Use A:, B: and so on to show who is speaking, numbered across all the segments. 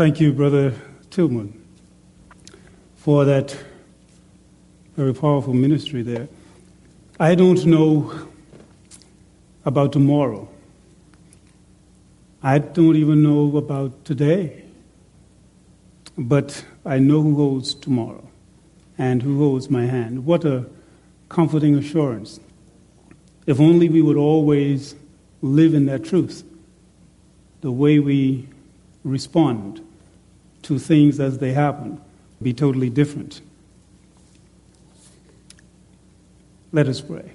A: Thank you, Brother Tillman, for that very powerful ministry there. I don't know about tomorrow. I don't even know about today. But I know who holds tomorrow and who holds my hand. What a comforting assurance. If only we would always live in that truth, the way we respond to things as they happen be totally different. Let us pray.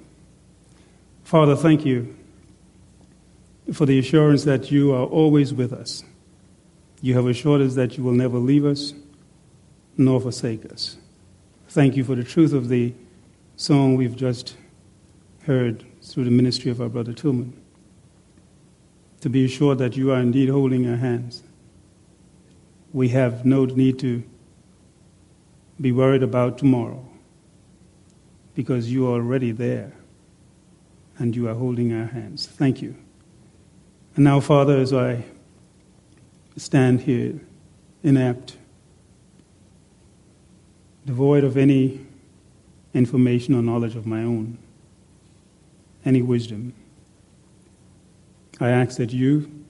A: Father, thank you for the assurance that you are always with us. You have assured us that you will never leave us nor forsake us. Thank you for the truth of the song we've just heard through the ministry of our brother Tillman. To be assured that you are indeed holding our hands. We have no need to be worried about tomorrow because you are already there and you are holding our hands. Thank you. And now, Father, as I stand here inept, devoid of any information or knowledge of my own, any wisdom, I ask that you,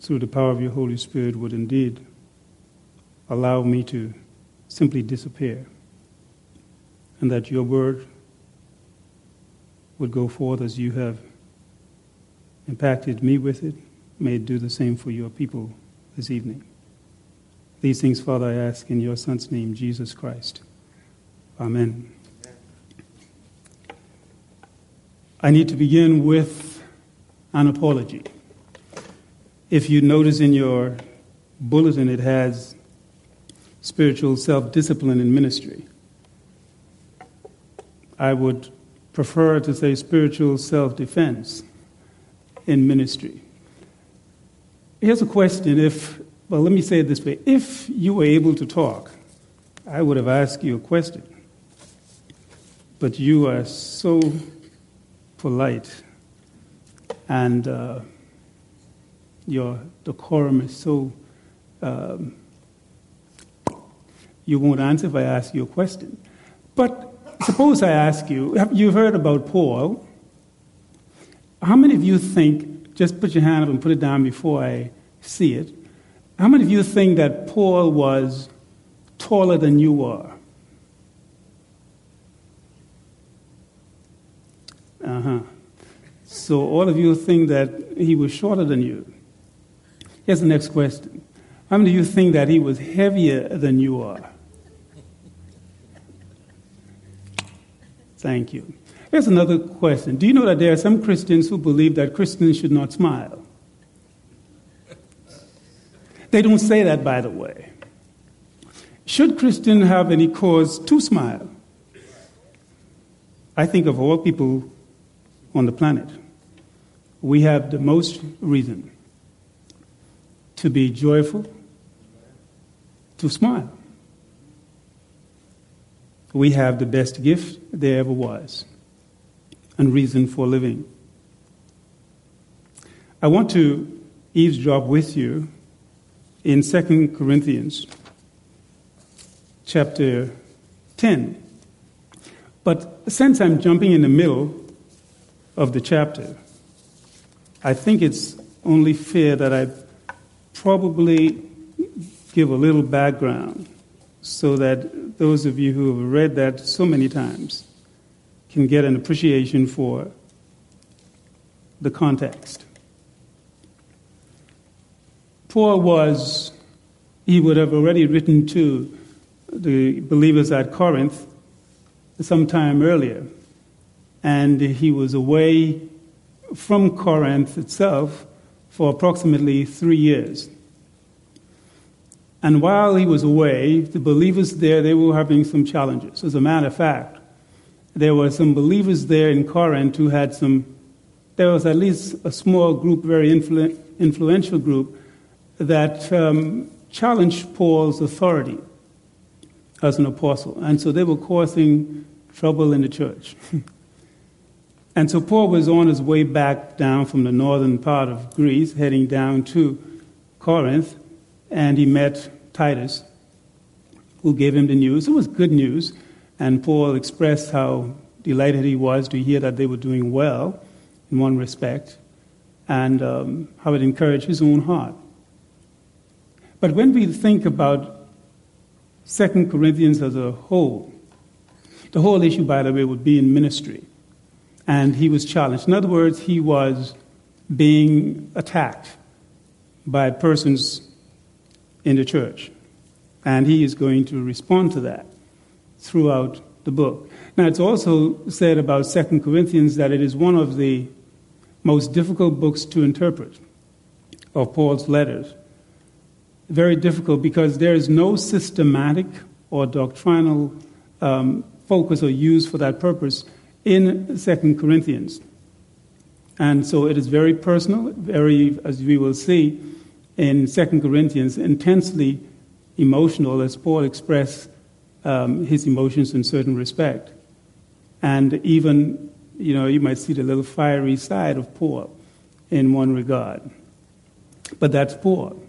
A: through the power of your Holy Spirit, would indeed allow me to simply disappear, and that your word would go forth as you have impacted me with it. May it do the same for your people this evening. These things, Father, I ask in your Son's name, Jesus Christ. Amen. I need to begin with an apology. If you notice in your bulletin, it has spiritual self discipline in ministry. I would prefer to say spiritual self defense in ministry. Here's a question if, well, let me say it this way if you were able to talk, I would have asked you a question. But you are so polite and uh, your decorum is so. Um, you won't answer if I ask you a question. But suppose I ask you, you've heard about Paul. How many of you think, just put your hand up and put it down before I see it, how many of you think that Paul was taller than you are? Uh huh. So all of you think that he was shorter than you. Here's the next question. How many of you think that he was heavier than you are? Thank you. Here's another question. Do you know that there are some Christians who believe that Christians should not smile? They don't say that, by the way. Should Christians have any cause to smile? I think of all people on the planet, we have the most reason to be joyful, to smile. We have the best gift there ever was and reason for living. I want to eavesdrop with you in 2 Corinthians chapter 10. But since I'm jumping in the middle of the chapter, I think it's only fair that I probably give a little background so that those of you who have read that so many times can get an appreciation for the context. Paul was, he would have already written to the believers at Corinth some time earlier, and he was away from Corinth itself for approximately three years. And while he was away, the believers there, they were having some challenges. As a matter of fact, there were some believers there in Corinth who had some, there was at least a small group, very influ- influential group, that um, challenged Paul's authority as an apostle. And so they were causing trouble in the church. and so Paul was on his way back down from the northern part of Greece, heading down to Corinth. and he met Titus, who gave him the news. It was good news, and Paul expressed how delighted he was to hear that they were doing well in one respect, and um, how it encouraged his own heart. But when we think about 2 Corinthians as a whole, the whole issue, by the way, would be in ministry. And he was challenged. In other words, he was being attacked by persons in the church. And he is going to respond to that throughout the book. Now, it's also said about Second Corinthians that it is one of the most difficult books to interpret of Paul's letters. Very difficult because there is no systematic or doctrinal um, focus or use for that purpose in Second Corinthians. And so it is very personal, very, as we will see in Second Corinthians, intensely emotional, as Paul expressed um, his emotions in certain respect. And even, you know, you might see the little fiery side of Paul in one regard. But that's Paul.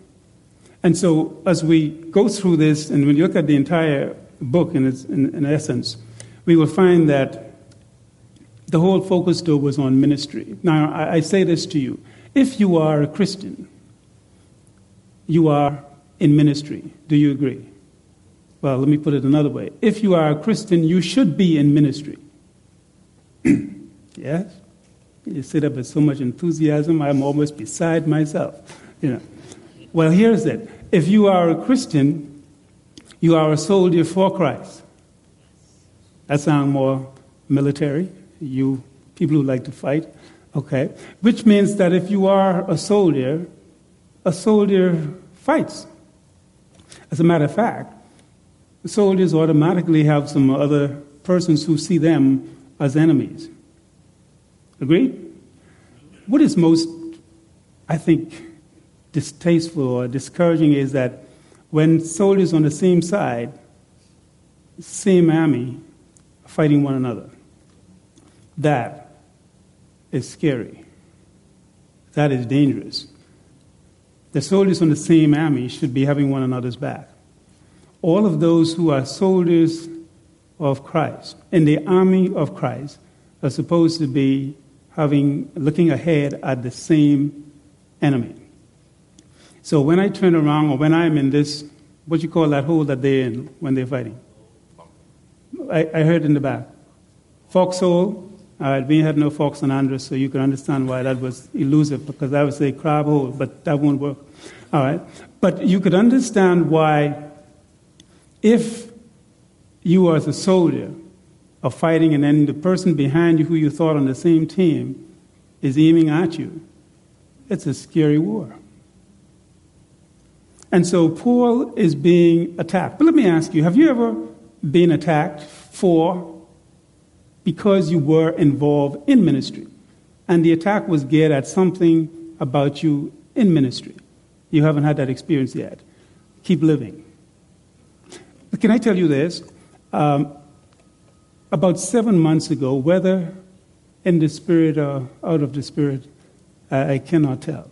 A: And so as we go through this, and when you look at the entire book in, its, in, in essence, we will find that the whole focus, though, was on ministry. Now, I, I say this to you if you are a Christian, you are in ministry. Do you agree? Well, let me put it another way. If you are a Christian, you should be in ministry. yes? You sit up with so much enthusiasm, I'm almost beside myself. You know. Well, here's it. If you are a Christian, you are a soldier for Christ. That sounds more military. You people who like to fight, okay? Which means that if you are a soldier, a soldier fights. As a matter of fact, soldiers automatically have some other persons who see them as enemies. Agreed? What is most, I think, distasteful or discouraging is that when soldiers on the same side, same army, fighting one another. That is scary. That is dangerous. The soldiers on the same army should be having one another's back. All of those who are soldiers of Christ in the army of Christ are supposed to be having looking ahead at the same enemy. So when I turn around or when I'm in this, what you call that hole that they're in when they're fighting? I, I heard in the back. Foxhole. All right, we had no fox on Andros, so you can understand why that was elusive, because I would say crab hole, but that won't work. All right. But you could understand why, if you as a soldier are fighting and then the person behind you who you thought on the same team is aiming at you, it's a scary war. And so Paul is being attacked. But let me ask you have you ever been attacked for because you were involved in ministry. And the attack was geared at something about you in ministry. You haven't had that experience yet. Keep living. But can I tell you this? Um, about seven months ago, whether in the spirit or out of the spirit, I, I cannot tell.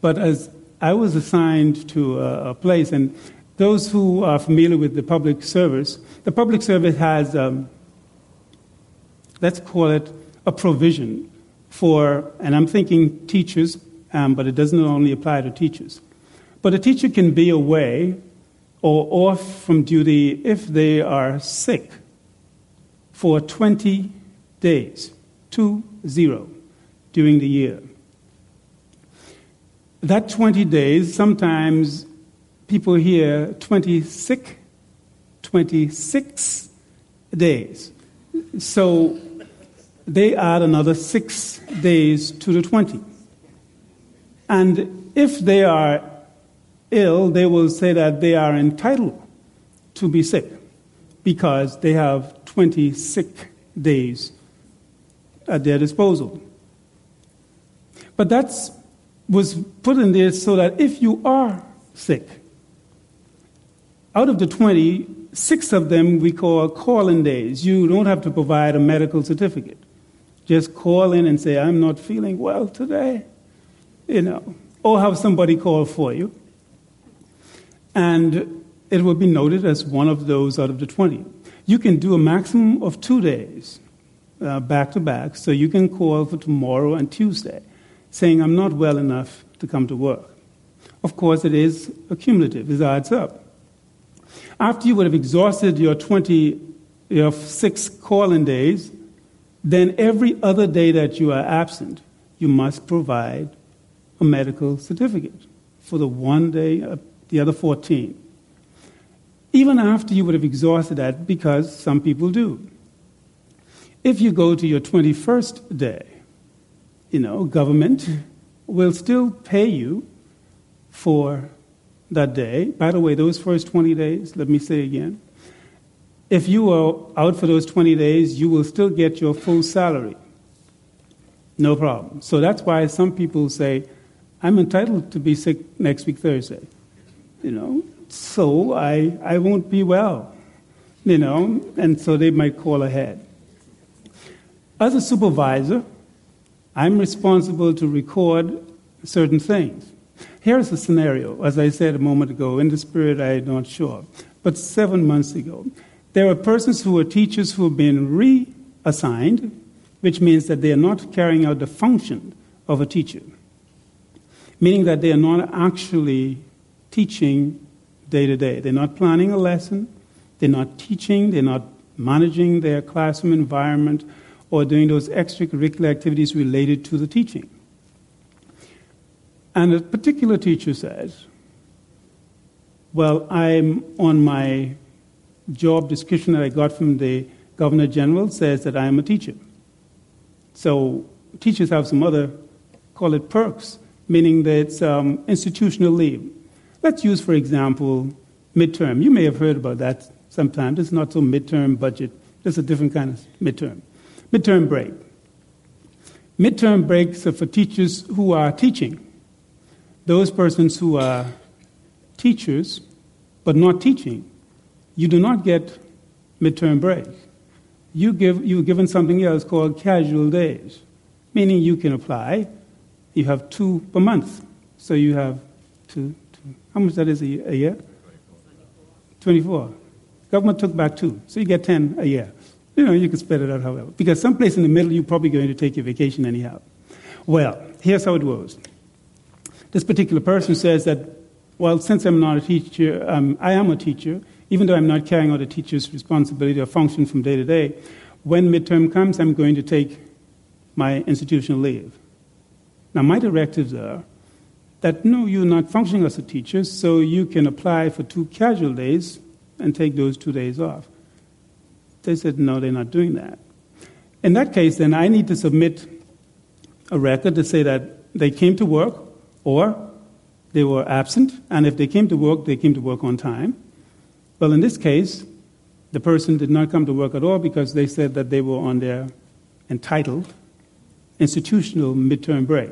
A: But as I was assigned to a, a place, and those who are familiar with the public service, the public service has, um, let's call it a provision for, and I'm thinking teachers, um, but it doesn't only apply to teachers. But a teacher can be away or off from duty if they are sick for 20 days, 2 0, during the year. That 20 days, sometimes people here 26, 26 days. So they add another six days to the 20. And if they are ill, they will say that they are entitled to be sick because they have 20 sick days at their disposal. But that was put in there so that if you are sick, out of the 20, six of them we call call-in days. You don't have to provide a medical certificate. Just call in and say, I'm not feeling well today, you know, or have somebody call for you. and it will be noted as one of those out of the 20. You can do a maximum of two days uh, back to back, so you can call for tomorrow and Tuesday saying, I'm not well enough to come to work. Of course, it is accumulative, it adds up. After you would have exhausted your 20, your six calling days, then every other day that you are absent, you must provide a medical certificate for the one day, of the other 14. Even after you would have exhausted that, because some people do. If you go to your 21st day, you know, government will still pay you for that day. By the way, those first 20 days, let me say again, if you are out for those 20 days, you will still get your full salary. No problem. So that's why some people say, I'm entitled to be sick next week Thursday. You know, so I, I won't be well. You know, and so they might call ahead. As a supervisor, I'm responsible to record certain things. Here's a scenario, as I said a moment ago, in the spirit I'm not sure, but seven months ago. There were persons who were teachers who have been reassigned, which means that they are not carrying out the function of a teacher, meaning that they are not actually teaching day to day. They're not planning a lesson, they're not teaching, they're not managing their classroom environment or doing those extracurricular activities related to the teaching. And a particular teacher says, Well, I'm on my job description that I got from the Governor General says that I am a teacher. So teachers have some other, call it perks, meaning that it's um, institutional leave. Let's use, for example, midterm. You may have heard about that sometimes. It's not so midterm budget, it's a different kind of midterm. Midterm break. Midterm breaks are for teachers who are teaching. Those persons who are teachers but not teaching, you do not get midterm break. You give, you're given something else called casual days, meaning you can apply. You have two per month. So you have two, two how much that is a year? 24. Government took back two, so you get 10 a year. You know, you can spread it out however. Because someplace in the middle, you're probably going to take your vacation anyhow. Well, here's how it goes. This particular person says that, well, since I'm not a teacher, um, I am a teacher, even though I'm not carrying out a teacher's responsibility or function from day to day, when midterm comes, I'm going to take my institutional leave. Now, my directives are that no, you're not functioning as a teacher, so you can apply for two casual days and take those two days off. They said, no, they're not doing that. In that case, then I need to submit a record to say that they came to work or they were absent, and if they came to work, they came to work on time. Well, in this case, the person did not come to work at all because they said that they were on their entitled institutional midterm break.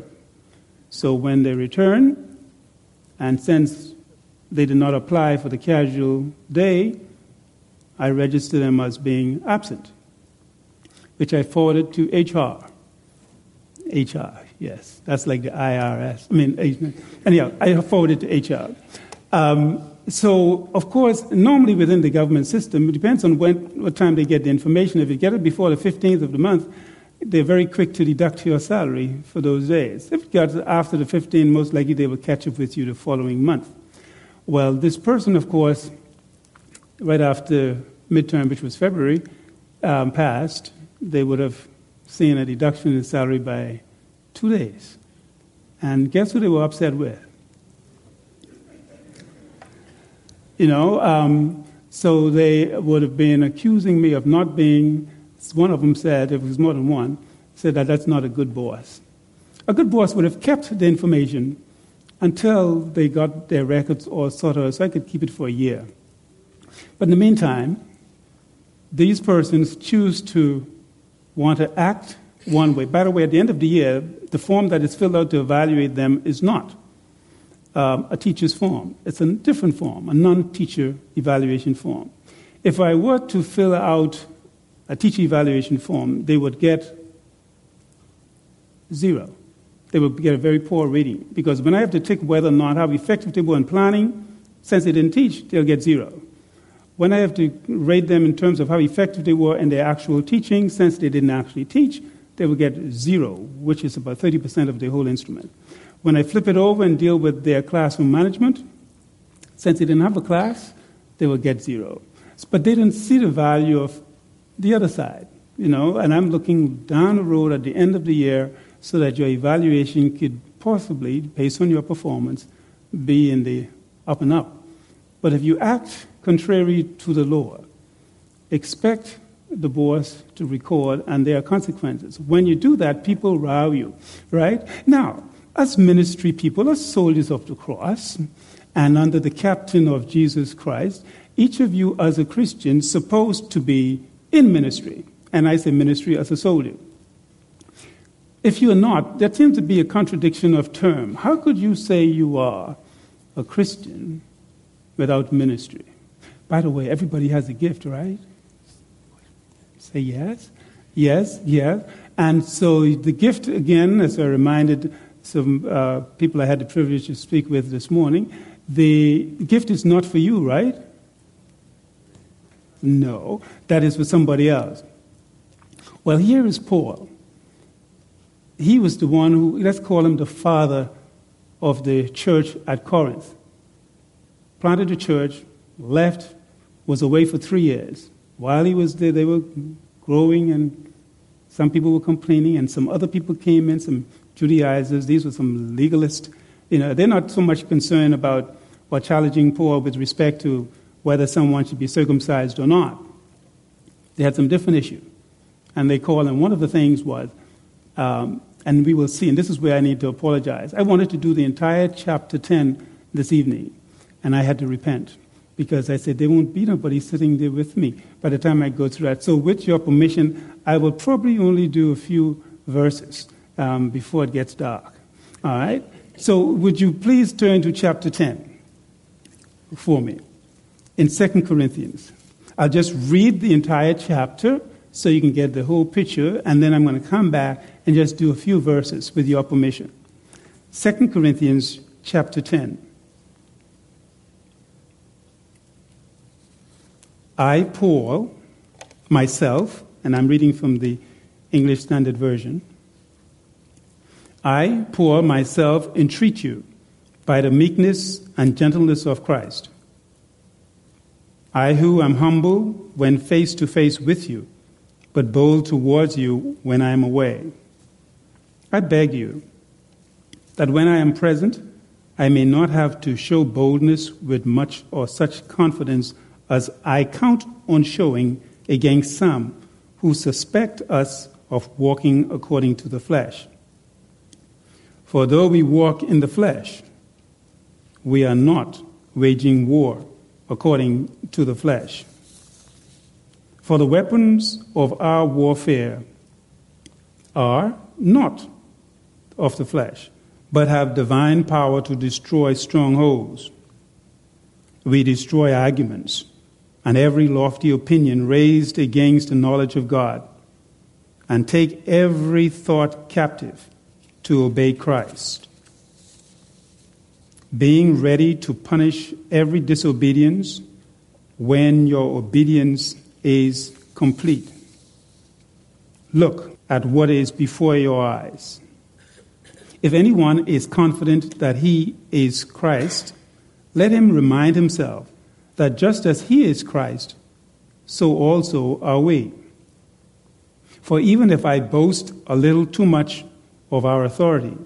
A: So when they return, and since they did not apply for the casual day, I register them as being absent, which I forwarded to HR. HR, yes, that's like the IRS. I mean, anyhow, I forwarded to HR. Um, so, of course, normally within the government system, it depends on when, what time they get the information. If you get it before the 15th of the month, they're very quick to deduct your salary for those days. If you got after the 15, most likely they will catch up with you the following month. Well, this person, of course, right after midterm, which was February, um, passed, they would have seen a deduction in salary by two days. And guess who they were upset with? You know, um, so they would have been accusing me of not being, one of them said, if it was more than one, said that that's not a good boss. A good boss would have kept the information until they got their records all sorted so I could keep it for a year. But in the meantime, these persons choose to want to act one way. By the way, at the end of the year, the form that is filled out to evaluate them is not um, a teacher's form. It's a different form, a non teacher evaluation form. If I were to fill out a teacher evaluation form, they would get zero. They would get a very poor rating because when I have to tick whether or not how effective they were in planning, Since they didn't teach, they'll get zero. When I have to rate them in terms of how effective they were in their actual teaching, since they didn't actually teach, they will get zero, which is about 30% of the whole instrument. When I flip it over and deal with their classroom management, since they didn't have a class, they will get zero. But they didn't see the value of the other side, you know, and I'm looking down the road at the end of the year so that your evaluation could possibly, based on your performance, be in the up and up. But if you act contrary to the law, expect the boss to record and there are consequences. When you do that, people row you, right? Now, as ministry people, as soldiers of the cross, and under the captain of Jesus Christ, each of you as a Christian supposed to be in ministry. And I say ministry as a soldier. If you are not, there seems to be a contradiction of term. How could you say you are a Christian without ministry? By the way, everybody has a gift, right? Say yes, yes, yes. And so the gift, again, as I reminded some uh, people I had the privilege to speak with this morning, the gift is not for you, right? No, that is for somebody else. Well, here is Paul. He was the one who, let's call him the father of the church at Corinth. Planted the church, left, was away for three years. While he was there, they were growing, and some people were complaining, and some other people came in, some Judaizers. These were some legalists. You know, they're not so much concerned about or challenging Paul with respect to whether someone should be circumcised or not. They had some different issue. And they called, and one of the things was, um, and we will see, and this is where I need to apologize. I wanted to do the entire chapter 10 this evening, and I had to repent because I said there won't be nobody sitting there with me by the time I go through that. So, with your permission, I will probably only do a few verses um, before it gets dark. All right? So, would you please turn to chapter 10 for me in 2 Corinthians? I'll just read the entire chapter so you can get the whole picture, and then I'm going to come back and just do a few verses with your permission. 2 Corinthians chapter 10. I, Paul, myself, and I'm reading from the English Standard Version, I, Paul, myself, entreat you by the meekness and gentleness of Christ. I, who am humble when face to face with you, but bold towards you when I am away. I beg you that when I am present, I may not have to show boldness with much or such confidence as I count on showing against some who suspect us of walking according to the flesh. For though we walk in the flesh, we are not waging war according to the flesh. For the weapons of our warfare are not of the flesh, but have divine power to destroy strongholds. We destroy arguments and every lofty opinion raised against the knowledge of God, and take every thought captive to obey Christ, being ready to punish every disobedience when your obedience is complete. Look at what is before your eyes. If anyone is confident that he is Christ, let him remind himself that just as he is Christ, so also are we. For even if I boast a little too much of our authority,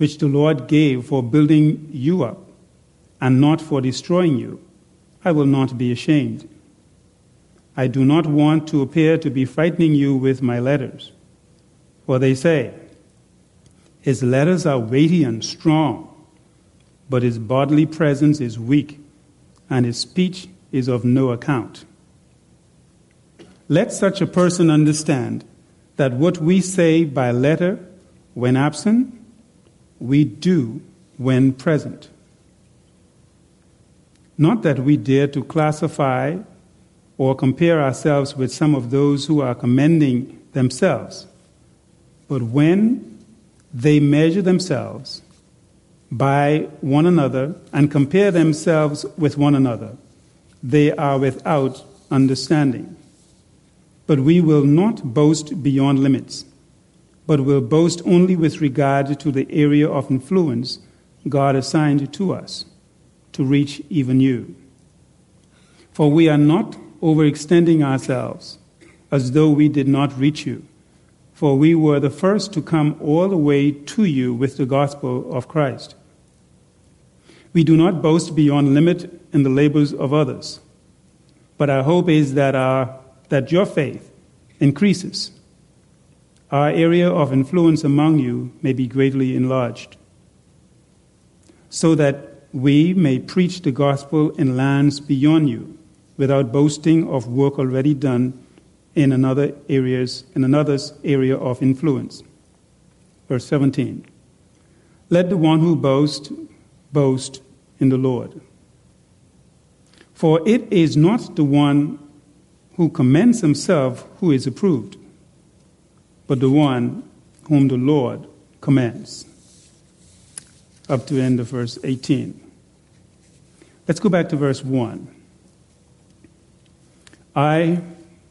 A: which the Lord gave for building you up and not for destroying you, I will not be ashamed. I do not want to appear to be frightening you with my letters. For they say, His letters are weighty and strong, but his bodily presence is weak, and his speech is of no account. Let such a person understand that what we say by letter when absent, we do when present. Not that we dare to classify or compare ourselves with some of those who are commending themselves, but when they measure themselves, by one another and compare themselves with one another, they are without understanding. But we will not boast beyond limits, but will boast only with regard to the area of influence God assigned to us to reach even you. For we are not overextending ourselves as though we did not reach you, for we were the first to come all the way to you with the gospel of Christ. We do not boast beyond limit in the labors of others, but our hope is that, our, that your faith increases. Our area of influence among you may be greatly enlarged, so that we may preach the gospel in lands beyond you without boasting of work already done in another areas in another's area of influence. Verse 17. Let the one who boasts boast in the Lord. For it is not the one who commends himself who is approved, but the one whom the Lord commends. Up to end of verse 18. Let's go back to verse 1. I,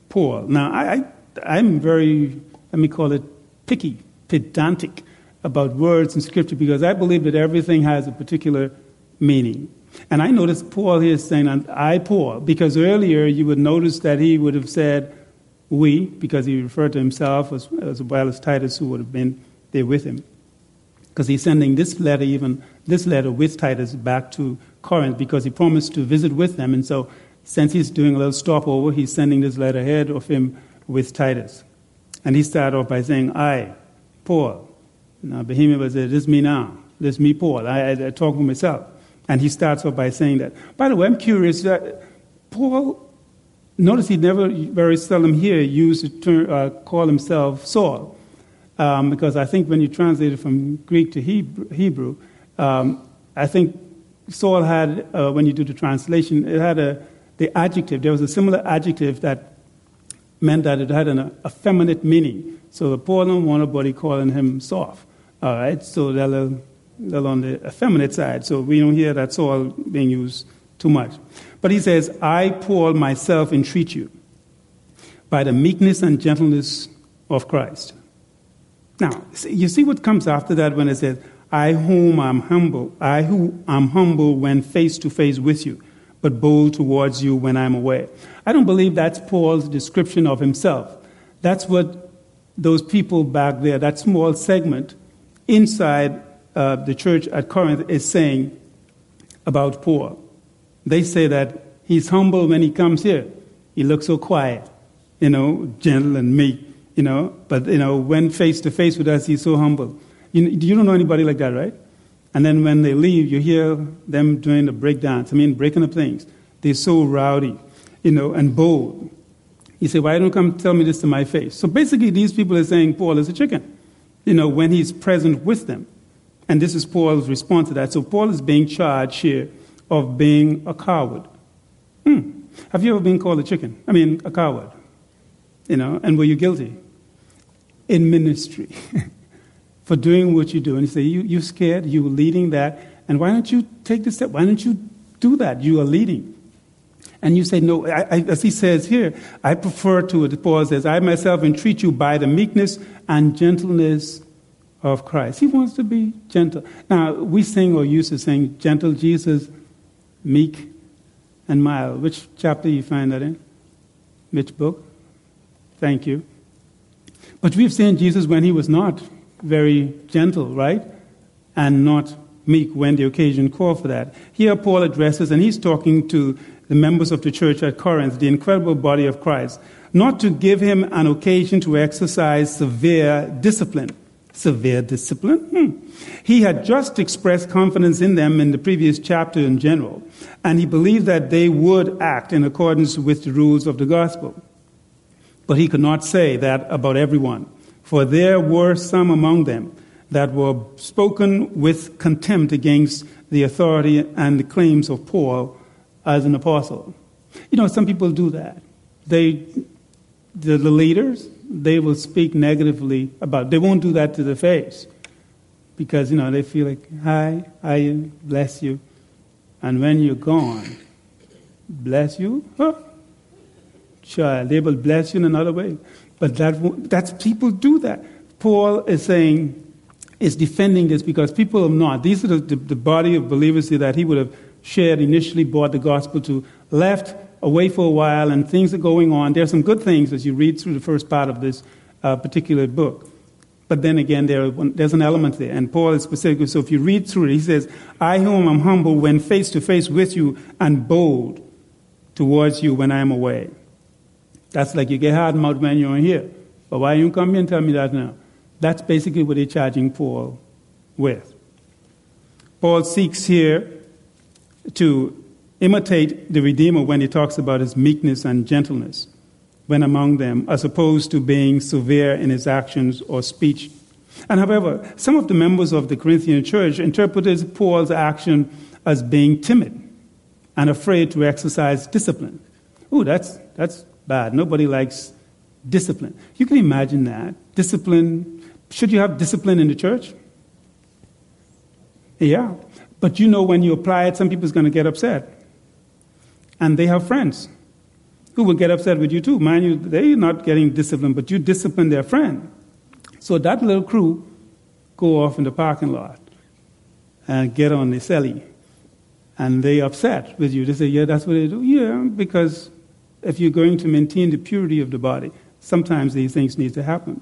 A: Paul. Now, I, I, I'm very, let me call it picky, pedantic about words in Scripture because I believe that everything has a particular meaning. And I notice Paul here saying, I, Paul, because earlier you would notice that he would have said, we, because he referred to himself as, as well as Titus, who would have been there with him. Because he's sending this letter, even this letter with Titus, back to Corinth because he promised to visit with them. And so, since he's doing a little stopover, he's sending this letter ahead of him with Titus. And he started off by saying, I, Paul. Now, Bohemia was, this is me now. This is me, Paul. I, I, I talk for myself. And he starts off by saying that. By the way, I'm curious that Paul, notice he never, very seldom here, used to uh, call himself Saul. Um, because I think when you translate it from Greek to Hebrew, um, I think Saul had, uh, when you do the translation, it had a, the adjective, there was a similar adjective that meant that it had an effeminate meaning. So the Paul don't want nobody calling him soft. All right, so they're little on the effeminate side, so we don't hear that Saul being used too much. But he says, I, Paul, myself entreat you by the meekness and gentleness of Christ. Now, you see what comes after that when it says, I whom am humble, I who am humble when face to face with you, but bold towards you when I'm away. I don't believe that's Paul's description of himself. That's what those people back there, that small segment inside uh, the church at Corinth is saying about Paul. They say that he's humble when he comes here. He looks so quiet, you know, gentle and meek, you know, but, you know, when face to face with us, he's so humble. You, you don't know anybody like that, right? And then when they leave, you hear them doing the breakdance. I mean, breaking up things. They're so rowdy, you know, and bold. You say, why don't you come tell me this to my face? So basically, these people are saying Paul is a chicken, you know, when he's present with them. And this is Paul's response to that. So Paul is being charged here of being a coward. Hmm. Have you ever been called a chicken? I mean, a coward. You know, and were you guilty? In ministry. for doing what you do. And you say, you, You're scared, you're leading that, and why don't you take the step? Why don't you do that? You are leading. And you say, No, I, I, as he says here, I prefer to it. Paul says, I myself entreat you by the meekness and gentleness of Christ. He wants to be gentle. Now, we sing or used to sing, Gentle Jesus, meek and mild. Which chapter you find that in? Which book? Thank you. But we've seen Jesus when he was not very gentle, right? And not meek when the occasion called for that. Here, Paul addresses, and he's talking to the members of the church at Corinth, the incredible body of Christ, not to give him an occasion to exercise severe discipline. Severe discipline? Hmm. He had just expressed confidence in them in the previous chapter in general, and he believed that they would act in accordance with the rules of the gospel. But he could not say that about everyone. For there were some among them that were spoken with contempt against the authority and the claims of Paul as an apostle. You know, some people do that. They, the, the leaders, they will speak negatively about. They won't do that to the face, because, you know, they feel like, hi, I bless you. And when you're gone, bless you? Huh? Sure, they will bless you in another way. But that, that's, people do that. Paul is saying, is defending this because people have not. These are the, the, the body of believers that he would have shared initially, brought the gospel to, left away for a while, and things are going on. There are some good things as you read through the first part of this uh, particular book. But then again, there, there's an element there. And Paul is specific. So if you read through it, he says, I whom am humble when face to face with you and bold towards you when I am away. That's like you get hard mouth when you're here. But why you come here and tell me that now? That's basically what they're charging Paul with. Paul seeks here to imitate the Redeemer when he talks about his meekness and gentleness when among them, as opposed to being severe in his actions or speech. And however, some of the members of the Corinthian church interpreted Paul's action as being timid and afraid to exercise discipline. Oh, that's, that's bad. Nobody likes discipline. You can imagine that. Discipline. Should you have discipline in the church? Yeah. But you know when you apply it, some people's going to get upset. And they have friends who will get upset with you too. Mind you, they're not getting disciplined, but you discipline their friend. So that little crew go off in the parking lot and get on the celly. And they upset with you. They say, yeah, that's what they do. Yeah, because if you're going to maintain the purity of the body, sometimes these things need to happen.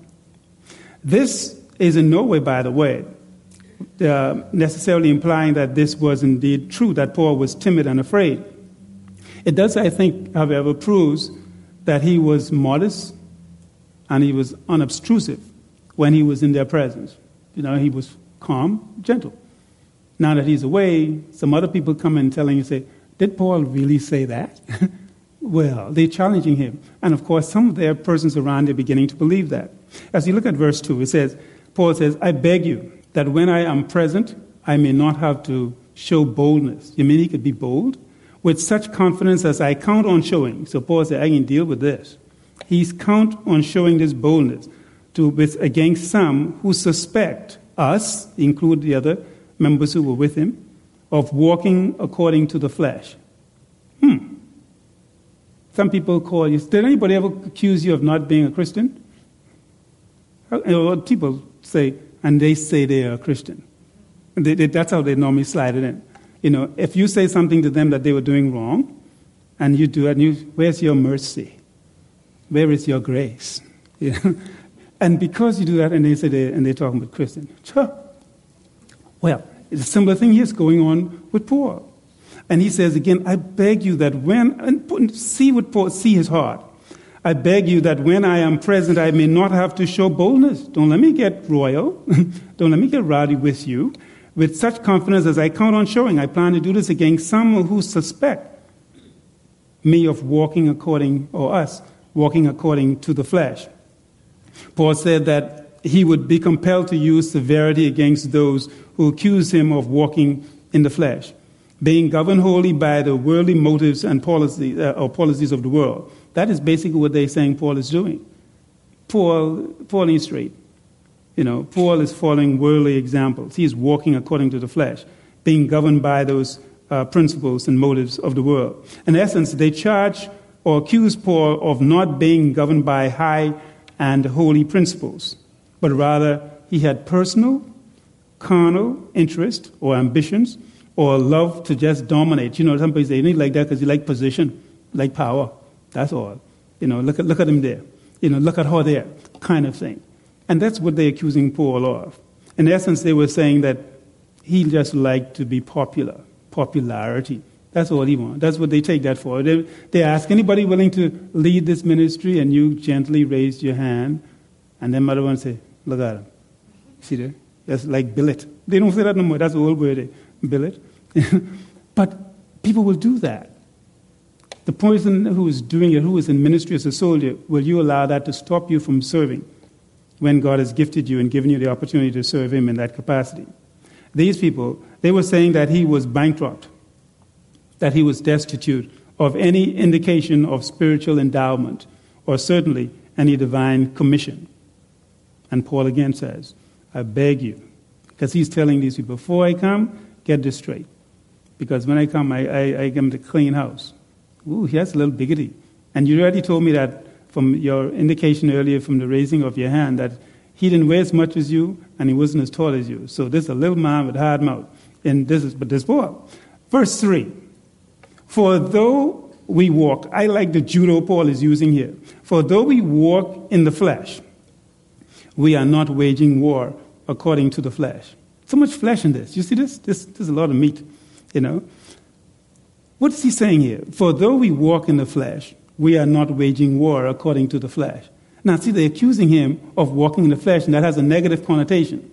A: This is in no way, by the way, uh, necessarily implying that this was indeed true, that Paul was timid and afraid. It does, I think, however, proves that he was modest and he was unobtrusive when he was in their presence. You know, he was calm, gentle. Now that he's away, some other people come and telling you, say, did Paul really say that? well, they're challenging him. And of course, some of their persons around are beginning to believe that. As you look at verse 2, it says, Paul says, I beg you that when I am present, I may not have to show boldness. You mean he could be bold? With such confidence as I count on showing. So Paul said, I can deal with this. He's count on showing this boldness to, with, against some who suspect us, include the other members who were with him, of walking according to the flesh. Hmm. Some people call you. Did anybody ever accuse you of not being a Christian? People say, and they say they are a Christian. They, they, that's how they normally slide it in you know, if you say something to them that they were doing wrong, and you do and you, where's your mercy? Where is your grace? You know? And because you do that, and they say, they, and they're talking about Christian, sure. Well, it's a similar thing here is going on with Paul. And he says again, I beg you that when, and see what Paul, see his heart. I beg you that when I am present, I may not have to show boldness. Don't let me get royal. Don't let me get rowdy with you with such confidence as I count on showing. I plan to do this against some who suspect me of walking according, or us, walking according to the flesh. Paul said that he would be compelled to use severity against those who accuse him of walking in the flesh, being governed wholly by the worldly motives and policies, uh, or policies of the world. That is basically what they're saying Paul is doing. Paul, Paul ain't straight. You know, Paul is following worldly examples. He is walking according to the flesh, being governed by those uh, principles and motives of the world. In essence, they charge or accuse Paul of not being governed by high and holy principles, but rather he had personal, carnal interest or ambitions or love to just dominate. You know, some people say, need like that because you like position, like power. That's all. You know, look at, look at him there. You know, look at her there, kind of thing. And that's what they're accusing Paul of. In essence, they were saying that he just liked to be popular, popularity. That's all he wanted. That's what they take that for. They, they ask anybody willing to lead this ministry, and you gently raised your hand, and then mother one say, "Look at him, see there? That's like billet." They don't say that no more. That's the old word, eh? billet. but people will do that. The person who is doing it, who is in ministry as a soldier, will you allow that to stop you from serving? When God has gifted you and given you the opportunity to serve Him in that capacity. These people, they were saying that he was bankrupt, that he was destitute of any indication of spiritual endowment, or certainly any divine commission. And Paul again says, I beg you, Because he's telling these people, before I come, get this straight. Because when I come, I, I, I him the clean house. Ooh, he has a little biggity. And you already told me that from your indication earlier from the raising of your hand that he didn't weigh as much as you and he wasn't as tall as you. So this is a little man with a hard mouth. And this is, but this boy. Verse 3. For though we walk, I like the judo Paul is using here. For though we walk in the flesh, we are not waging war according to the flesh. So much flesh in this. You see this? This, is a lot of meat, you know. What is he saying here? For though we walk in the flesh, we are not waging war according to the flesh. Now, see, they're accusing him of walking in the flesh, and that has a negative connotation.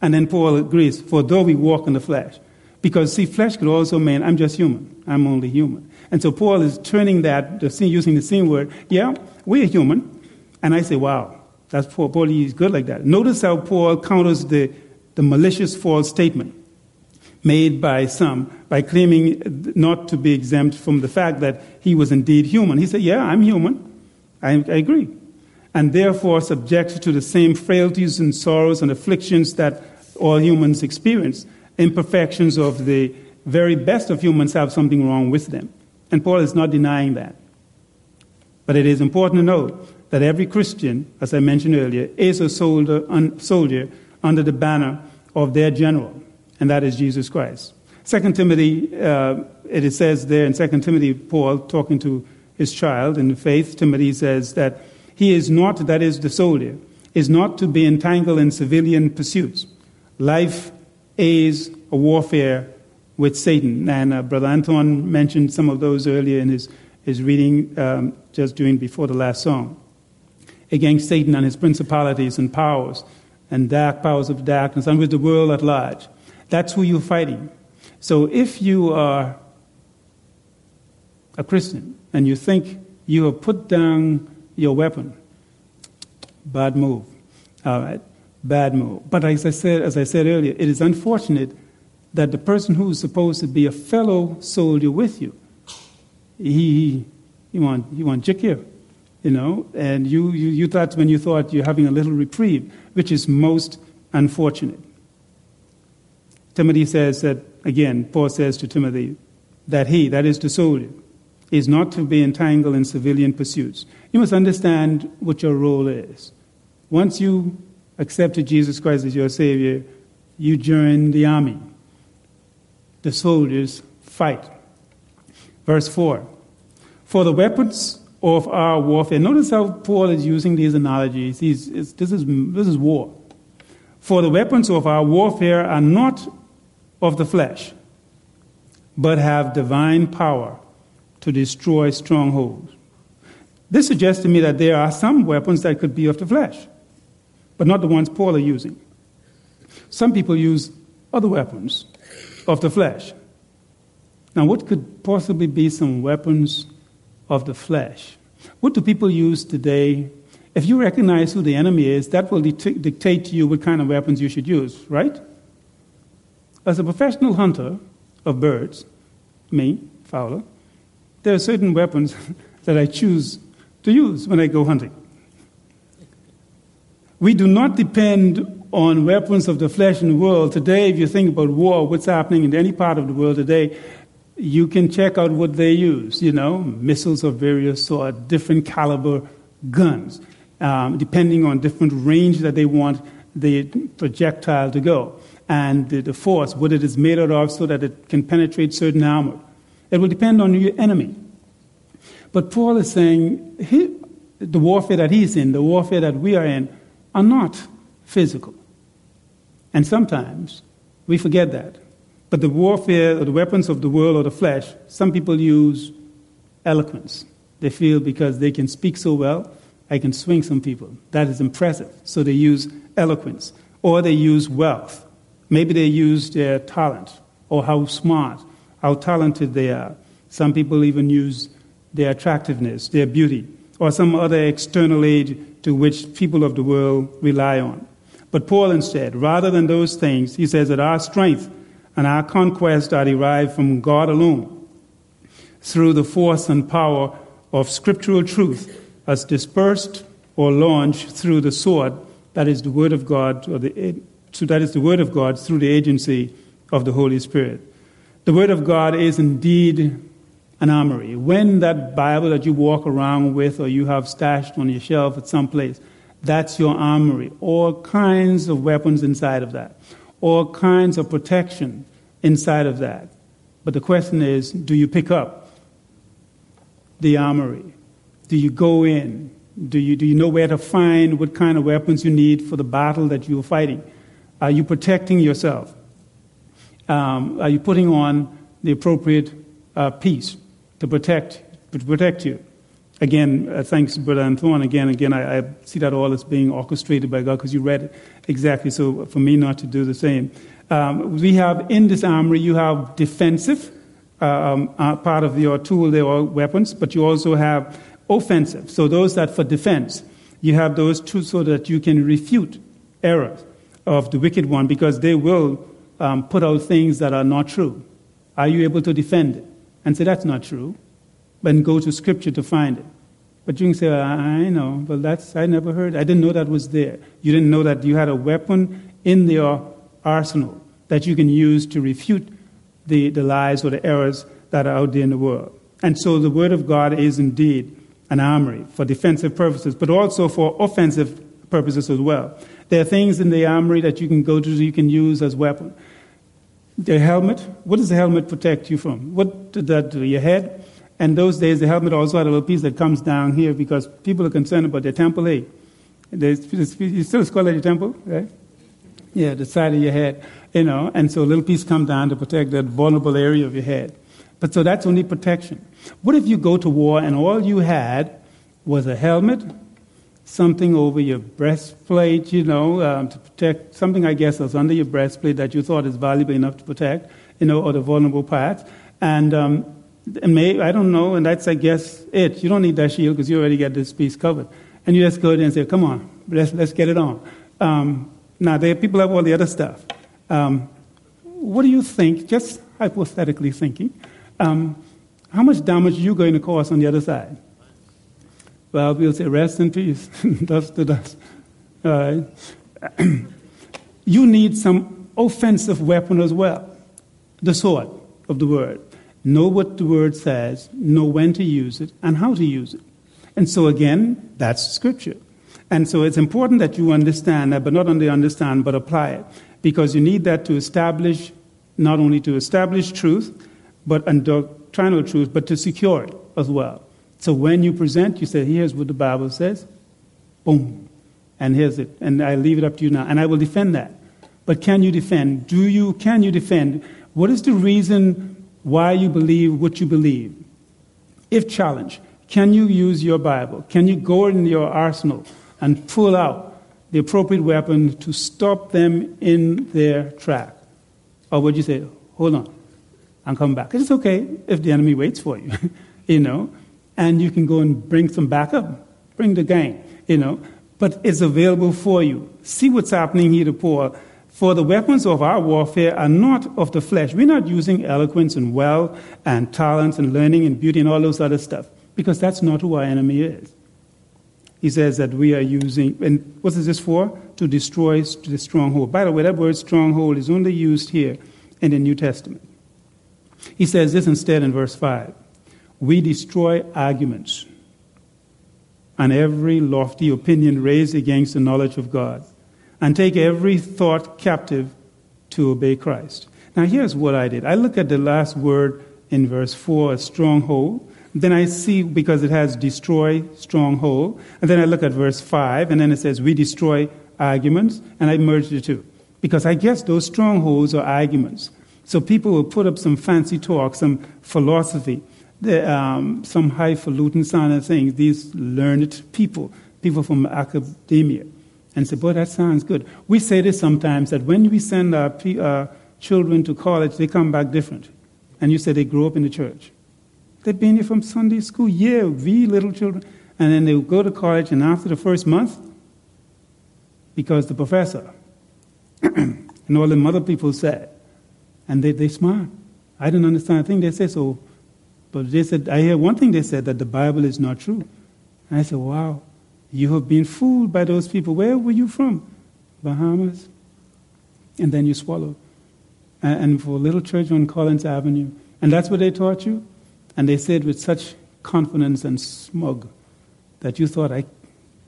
A: And then Paul agrees, for though we walk in the flesh. Because, see, flesh could also mean, I'm just human. I'm only human. And so Paul is turning that, using the same word, yeah, we're human. And I say, wow, that's Paul. Paul is good like that. Notice how Paul counters the, the malicious false statement made by some by claiming not to be exempt from the fact that he was indeed human. He said, Yeah, I'm human. I, I agree. And therefore subject to the same frailties and sorrows and afflictions that all humans experience. Imperfections of the very best of humans have something wrong with them. And Paul is not denying that. But it is important to note that every Christian, as I mentioned earlier, is a soldier, un, soldier under the banner of their general and that is Jesus Christ. Second Timothy, uh, it says there in Second Timothy, Paul talking to his child in the faith, Timothy says that he is not, that is the soldier, is not to be entangled in civilian pursuits. Life is a warfare with Satan. And uh, Brother Anton mentioned some of those earlier in his, his reading um, just doing before the last song. Against Satan and his principalities and powers and dark powers of darkness and with the world at large. That's who you're fighting. So if you are a Christian and you think you have put down your weapon, bad move. All right, bad move. But as I said, as I said earlier, it is unfortunate that the person who is supposed to be a fellow soldier with you, he, he want he want jick you, you know, and you, you, you thought when you thought you're having a little reprieve, which is most unfortunate. Timothy says that, again, Paul says to Timothy, that he, that is the soldier, is not to be entangled in civilian pursuits. You must understand what your role is. Once you accepted Jesus Christ as your Savior, you join the army. The soldiers fight. Verse 4 For the weapons of our warfare, notice how Paul is using these analogies. He's, this, is, this is war. For the weapons of our warfare are not of the flesh, but have divine power to destroy strongholds. This suggests to me that there are some weapons that could be of the flesh, but not the ones Paul is using. Some people use other weapons of the flesh. Now, what could possibly be some weapons of the flesh? What do people use today? If you recognize who the enemy is, that will dictate to you what kind of weapons you should use, right? As a professional hunter of birds, me, Fowler, there are certain weapons that I choose to use when I go hunting. We do not depend on weapons of the flesh in the world. Today, if you think about war, what's happening in any part of the world today, you can check out what they use, you know, missiles of various sort, different caliber guns, um, depending on different range that they want the projectile to go and the, the force, what it is made out of, so that it can penetrate certain armor. It will depend on your enemy. But Paul is saying he, the warfare that he's in, the warfare that we are in, are not physical. And sometimes we forget that. But the warfare or the weapons of the world or the flesh, some people use eloquence. They feel because they can speak so well, I can swing some people. That is impressive. So they use eloquence. Or they use wealth. Maybe they use their talent or how smart, how talented they are. Some people even use their attractiveness, their beauty, or some other external aid to which people of the world rely on. But Paul instead, rather than those things, he says that our strength and our conquest are derived from God alone through the force and power of scriptural truth as dispersed or launched through the sword that is the word of God or the so that is the Word of God, through the agency of the Holy Spirit. The Word of God is indeed an armory. When that Bible that you walk around with or you have stashed on your shelf at some place, that's your armory. All kinds of weapons inside of that, all kinds of protection inside of that. But the question is do you pick up the armory? Do you go in? Do you, do you know where to find what kind of weapons you need for the battle that you're fighting? Are you protecting yourself? Um, are you putting on the appropriate uh, piece to protect, to protect you? Again, uh, thanks, Brother Antoine. Again, again, I, I, see that all as being orchestrated by God because you read it exactly. So for me not to do the same, um, we have in this armory you have defensive um, uh, part of your tool, there are weapons, but you also have offensive. So those that for defense, you have those two so that you can refute errors of the wicked one because they will um, put out things that are not true. Are you able to defend it and say that's not true? Then go to scripture to find it. But you can say, I know, but that's I never heard. I didn't know that was there. You didn't know that you had a weapon in your arsenal that you can use to refute the, the lies or the errors that are out there in the world. And so the Word of God is indeed an armory for defensive purposes, but also for offensive purposes as well. There are things in the armory that you can go to, you can use as weapon. The helmet, what does the helmet protect you from? What did that do? Your head? And those days, the helmet also had a little piece that comes down here because people are concerned about their temple A. You still skull at your temple, right? Yeah, the side of your head, you know, and so a little piece come down to protect that vulnerable area of your head. But so that's only protection. What if you go to war and all you had was a helmet, something over your breastplate, you know, um, to protect something, I guess, that's under your breastplate that you thought is valuable enough to protect, you know, or the vulnerable parts. And, um, and may, I don't know, and that's, I guess, it. You don't need that shield because you already got this piece covered. And you just go there and say, come on, let's, let's get it on. Um, now, there, are people have all the other stuff. Um, what do you think, just hypothetically thinking, um, how much damage are you going to cause on the other side? Well, we'll say, rest in peace, dust to dust. Uh, you need some offensive weapon as well the sword of the word. Know what the word says, know when to use it, and how to use it. And so, again, that's scripture. And so it's important that you understand that, but not only understand, but apply it. Because you need that to establish, not only to establish truth, but doctrinal truth, but to secure it as well. So when you present, you say, here's what the Bible says. Boom. And here's it. And I leave it up to you now. And I will defend that. But can you defend? Do you, can you defend? What is the reason why you believe what you believe? If challenged, can you use your Bible? Can you go in your arsenal and pull out the appropriate weapon to stop them in their track? Or would you say, hold on, I'm coming back? It's okay if the enemy waits for you, you know, and you can go and bring some backup, bring the gang, you know, but it's available for you. See what's happening here to Paul. For the weapons of our warfare are not of the flesh. We're not using eloquence and wealth and talents and learning and beauty and all those other stuff because that's not who our enemy is. He says that we are using, and what is this for? To destroy the stronghold. By the way, that word stronghold is only used here in the New Testament. He says this instead in verse 5 We destroy arguments and every lofty opinion raised against the knowledge of God, and take every thought captive to obey Christ. Now, here's what I did I look at the last word in verse 4, a stronghold. Then I see, because it has destroy, stronghold. And then I look at verse 5, and then it says, We destroy arguments, and I merge the two. Because I guess those strongholds are arguments. So people will put up some fancy talk, some philosophy, the, um, some highfalutin sounding things, these learned people, people from academia, and say, Boy, that sounds good. We say this sometimes that when we send our, our children to college, they come back different. And you say they grew up in the church. They've been here from Sunday school, yeah, we little children. And then they go to college, and after the first month, because the professor and all the other people said, and they, they smile. I didn't understand a thing they said, so, but they said, I hear one thing they said, that the Bible is not true. And I said, wow, you have been fooled by those people. Where were you from? Bahamas. and then you swallow. And for a little church on Collins Avenue, and that's what they taught you? And they said with such confidence and smug that you thought, I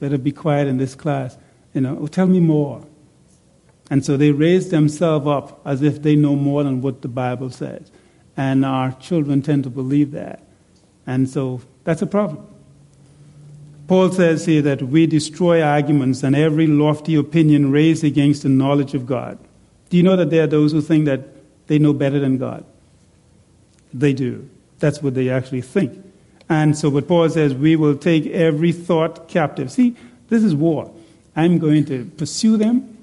A: better be quiet in this class. You know, oh, tell me more. And so they raise themselves up as if they know more than what the Bible says. And our children tend to believe that. And so that's a problem. Paul says here that we destroy arguments and every lofty opinion raised against the knowledge of God. Do you know that there are those who think that they know better than God? They do. That's what they actually think. And so, what Paul says, we will take every thought captive. See, this is war. I'm going to pursue them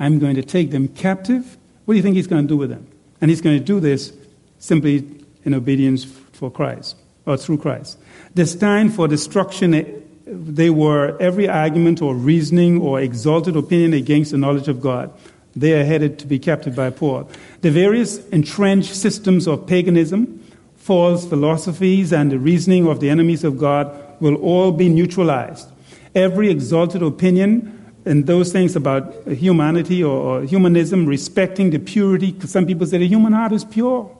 A: I'm going to take them captive. What do you think he's going to do with them? And he's going to do this simply in obedience for Christ, or through Christ. Destined for destruction, eh, they were every argument or reasoning or exalted opinion against the knowledge of God. They are headed to be captured by Paul. The various entrenched systems of paganism, false philosophies, and the reasoning of the enemies of God will all be neutralized. Every exalted opinion and those things about humanity or, humanism, respecting the purity, some people say the human heart is pure.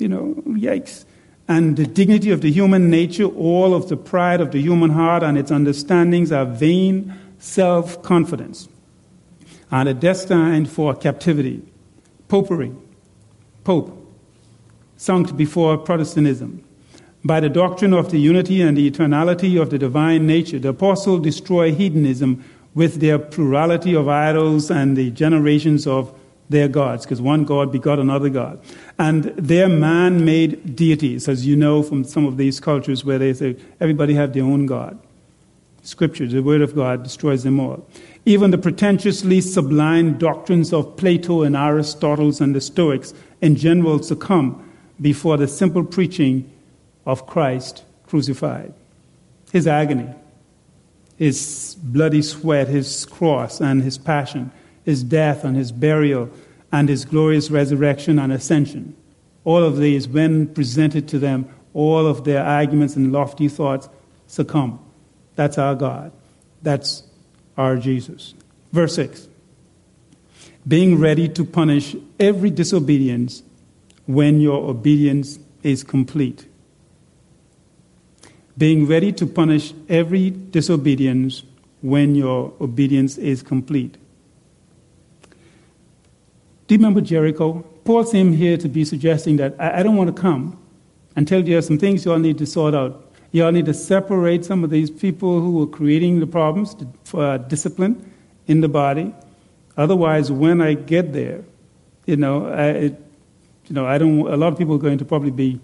A: You know, yikes. And the dignity of the human nature, all of the pride of the human heart and its understandings are vain self confidence and are destined for captivity. Popery, Pope, sunk before Protestantism. By the doctrine of the unity and the eternality of the divine nature, the apostles destroy hedonism with their plurality of idols and the generations of their gods, because one God begot another God. And their man made deities, as you know from some of these cultures where they say everybody have their own God. Scripture, the Word of God, destroys them all. Even the pretentiously sublime doctrines of Plato and Aristotle and the Stoics in general succumb before the simple preaching of Christ crucified. His agony, his bloody sweat, his cross and his passion, his death and his burial, and his glorious resurrection and ascension. All of these, when presented to them, all of their arguments and lofty thoughts succumb. That's our God. That's our Jesus. Verse 6 Being ready to punish every disobedience when your obedience is complete being ready to punish every disobedience when your obedience is complete. Do you remember Jericho? Paul seemed here to be suggesting that I, I don't want to come until there are some things you all need to sort out. You all need to separate some of these people who are creating the problems for uh, discipline in the body. Otherwise, when I get there, you know, I, it, you know, I don't. A lot of people are going to probably be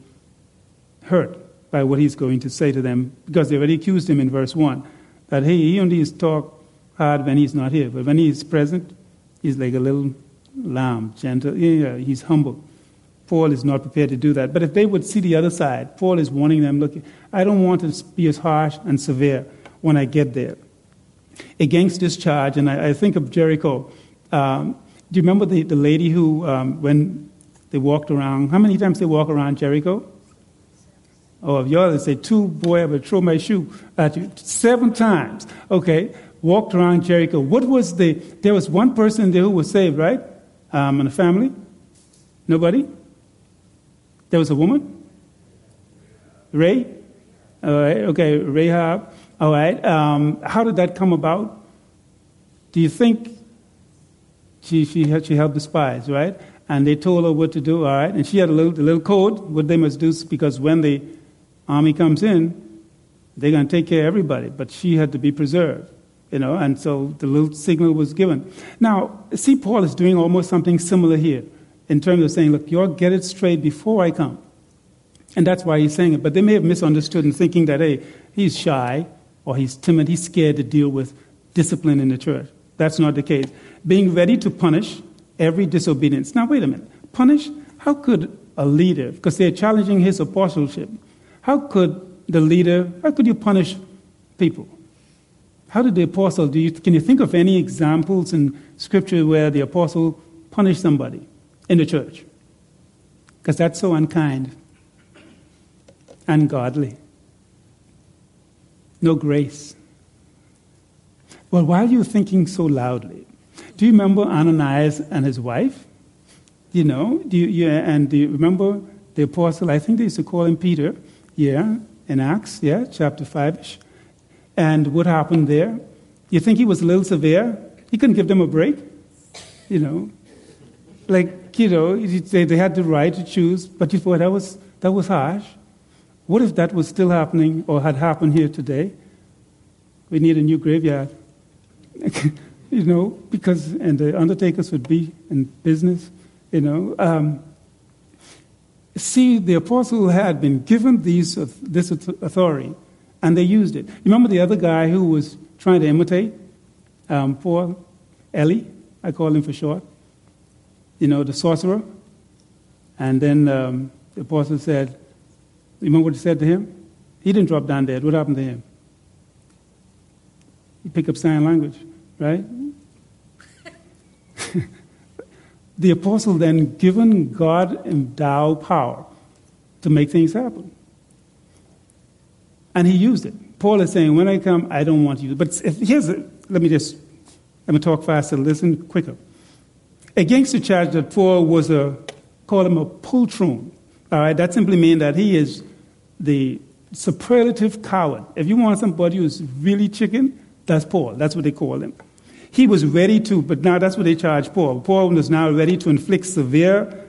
A: hurt by what he's going to say to them because they already accused him in verse 1 that, hey, he only talk hard when he's not here, but when he's present, he's like a little lamb, gentle. Yeah, he's humble. Paul is not prepared to do that. But if they would see the other side, Paul is warning them, look, I don't want to be as harsh and severe when I get there. Against this charge, and I, I think of Jericho. Um, do you remember the, the lady who, um, when they walked around, how many times they walk around Jericho? or if y'all say two, boy, I would throw my shoe at you seven times. Okay, walked around Jericho. What was the? There was one person there who was saved, right? Um, in a family. Nobody. There was a woman. Ray. All right. Okay, Rahab. All right. Um, how did that come about? Do you think she she had, she helped the spies, right? And they told her what to do. All right. And she had a little a little code what they must do because when the army comes in, they're going to take care of everybody, but she had to be preserved, you know, and so the little signal was given. Now, see, Paul is doing almost something similar here in terms of saying, look, you'll get it straight before I come. And that's why he's saying it. But they may have misunderstood and thinking that, hey, he's shy or he's timid, he's scared to deal with discipline in the church. That's not the case. Being ready to punish every disobedience. Now, wait a minute. Punish? How could a leader, because they're challenging his apostleship, how could the leader, how could you punish people? How did the apostle, do you, can you think of any examples in Scripture where the apostle punished somebody in the church? Because that's so unkind, ungodly. No grace. Well, why are you thinking so loudly? Do you remember Ananias and his wife? You know, do you, yeah, and do you remember the apostle? I think they used to call him Peter, yeah, in Acts, yeah, chapter 5 ish. And what happened there? You think he was a little severe? He couldn't give them a break? You know, like, you know, they, they had the right to choose, but you thought that was, that was harsh. What if that was still happening or had happened here today? We need a new graveyard. you know, because, and the undertakers would be in business, you know. Um, see, the apostle had been given these, this authority, and they used it. You remember the other guy who was trying to imitate um, Paul? Eli, I call him for short. You know, the sorcerer. And then um, the apostle said, You remember what he said to him? He didn't drop down dead. What happened to him? He picked up sign language, right? the apostle then given God endowed power to make things happen. And he used it. Paul is saying, when I come, I don't want you. But here's, a, let me just, let me talk faster, listen quicker. Against the charge that Paul was a, call him a poltroon. All right, that simply means that he is the superlative coward. If you want somebody who's really chicken, that's Paul. That's what they call him. He was ready to, but now that's what they charge Paul. Paul was now ready to inflict severe,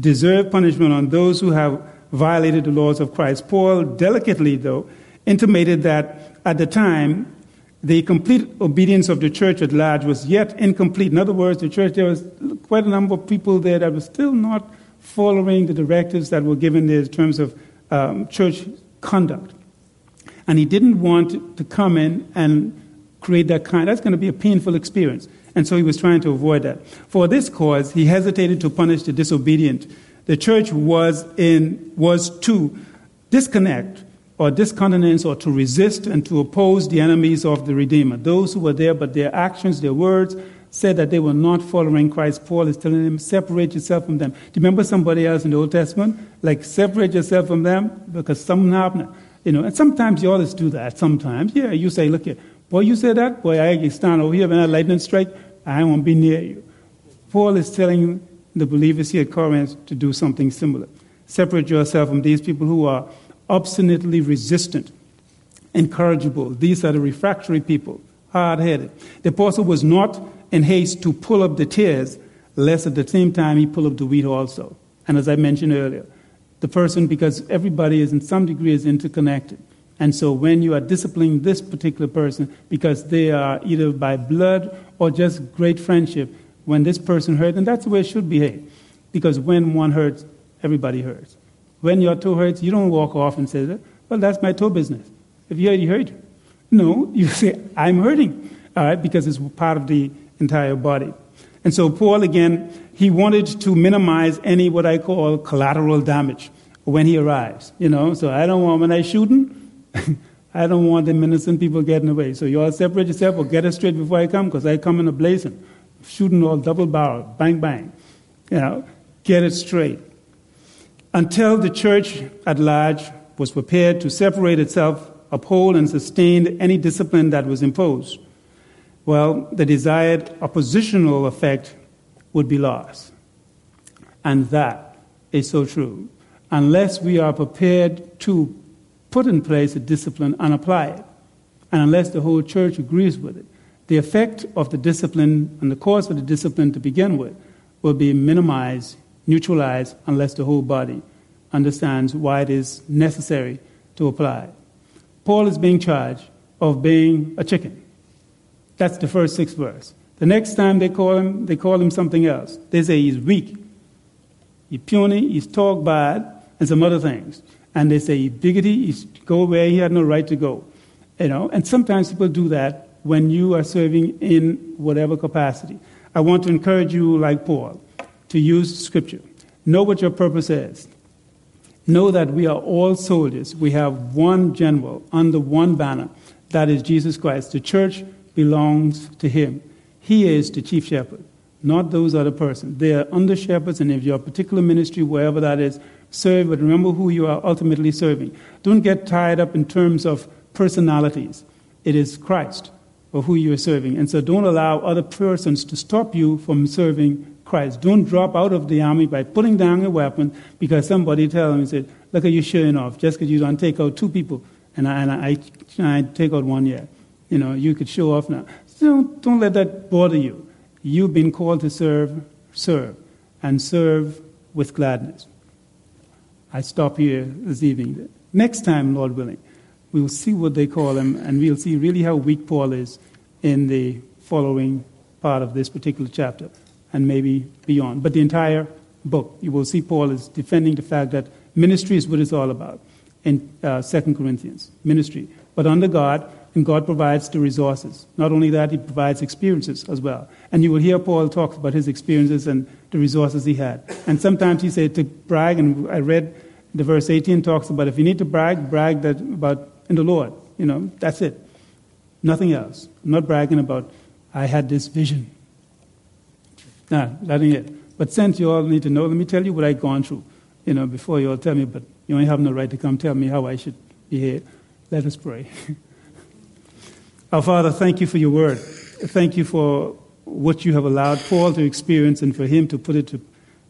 A: deserved punishment on those who have violated the laws of Christ. Paul delicately, though, intimated that at the time, the complete obedience of the church at large was yet incomplete. In other words, the church, there was quite a number of people there that were still not following the directives that were given in terms of um, church conduct. And he didn't want to come in and create that kind. That's going to be a painful experience. And so he was trying to avoid that. For this cause, he hesitated to punish the disobedient. The church was in was to disconnect or discountenance or to resist and to oppose the enemies of the Redeemer. Those who were there, but their actions, their words, said that they were not following Christ. Paul is telling them, separate yourself from them. Do you remember somebody else in the Old Testament? Like, separate yourself from them because something happened. You know, and sometimes you always do that. Sometimes, yeah, you say, look here, boy, you say that, boy, I stand over here when a lightning strike, I won't be near you. Paul is telling the believers here at Corinth to do something similar. Separate yourself from these people who are obstinately resistant, incorrigible. These are the refractory people, hard headed. The apostle was not in haste to pull up the tares, lest at the same time he pull up the wheat also. And as I mentioned earlier, the person, because everybody is in some degree is interconnected. And so when you are disciplining this particular person, because they are either by blood or just great friendship, when this person hurts, and that's the way it should behave. Because when one hurts, everybody hurts. When your toe hurts, you don't walk off and say, well, that's my toe business. If you already hurt. No, you say, I'm hurting, all right, because it's part of the entire body. And so Paul, again, he wanted to minimize any what I call collateral damage when he arrives. You know, so I don't want when I shoot shooting, I don't want the innocent people getting away. So you all separate yourself or get it straight before I come, because I come in a blazing, shooting all double barrel, bang bang. You know, get it straight. Until the church at large was prepared to separate itself, uphold and sustain any discipline that was imposed well, the desired oppositional effect would be lost. And that is so true. Unless we are prepared to put in place a discipline and apply it, and unless the whole church agrees with it, the effect of the discipline and the cause of the discipline to begin with will be minimized, neutralized, unless the whole body understands why it is necessary to apply. Paul is being charged of being a chicken. That's the first six verse. The next time they call him, they call him something else. They say he's weak, he's puny, he's talk bad, and some other things. And they say he's bigoted, he's go where he had no right to go. You know, and sometimes people do that when you are serving in whatever capacity. I want to encourage you, like Paul, to use Scripture. Know what your purpose is. Know that we are all soldiers. We have one general under one banner. That is Jesus Christ. The church belongs to him. He is the chief shepherd, not those other persons. They are under shepherds, and if your particular ministry, wherever that is, serve, but remember who you are ultimately serving. Don't get tied up in terms of personalities. It is Christ or who you are serving. And so don't allow other persons to stop you from serving Christ. Don't drop out of the army by putting down your weapon because somebody tell them, said, look at you showing off just because you don't take out two people and I, and I, I take out one yet. You know, you could show off now. So don't, don't let that bother you. You've been called to serve, serve, and serve with gladness. I stop here this evening. Next time, Lord willing, we'll see what they call him, and we'll see really how weak Paul is in the following part of this particular chapter, and maybe beyond. But the entire book, you will see Paul is defending the fact that ministry is what it's all about in uh, 2 Corinthians. Ministry. But under God, and God provides the resources. Not only that, He provides experiences as well. And you will hear Paul talk about his experiences and the resources he had. And sometimes he said to brag, and I read the verse 18 talks about if you need to brag, brag that about in the Lord. You know, that's it. Nothing else. I'm not bragging about I had this vision. Nah, nothing it. But since you all need to know, let me tell you what I've gone through. You know, before you all tell me, but you only have no right to come tell me how I should behave. Let us pray. Our Father, thank you for your word. Thank you for what you have allowed Paul to experience and for him to put it to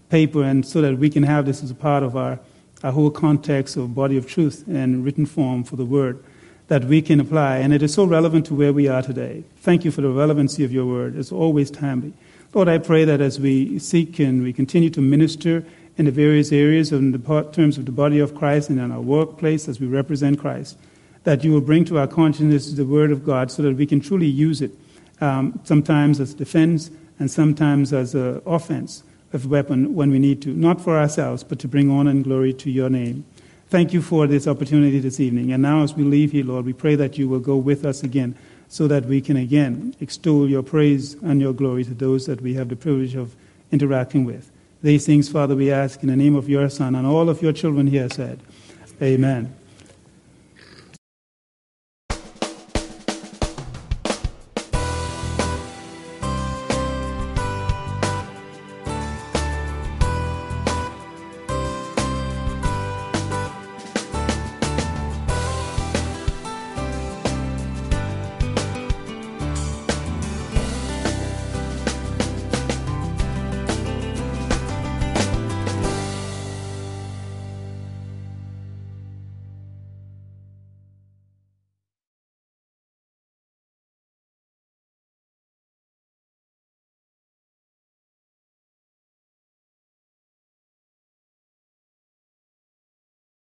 A: paper and so that we can have this as a part of our, our whole context of body of truth and written form for the word that we can apply. And it is so relevant to where we are today. Thank you for the relevancy of your word. It's always timely. Lord, I pray that as we seek and we continue to minister in the various areas in the terms of the body of Christ and in our workplace as we represent Christ, that you will bring to our consciousness the Word of God so that we can truly use it, um, sometimes as defense and sometimes as an offense of weapon when we need to, not for ourselves, but to bring honor and glory to your name. Thank you for this opportunity this evening. And now, as we leave here, Lord, we pray that you will go with us again so that we can again extol your praise and your glory to those that we have the privilege of interacting with. These things, Father, we ask in the name of your Son and all of your children here said, Amen.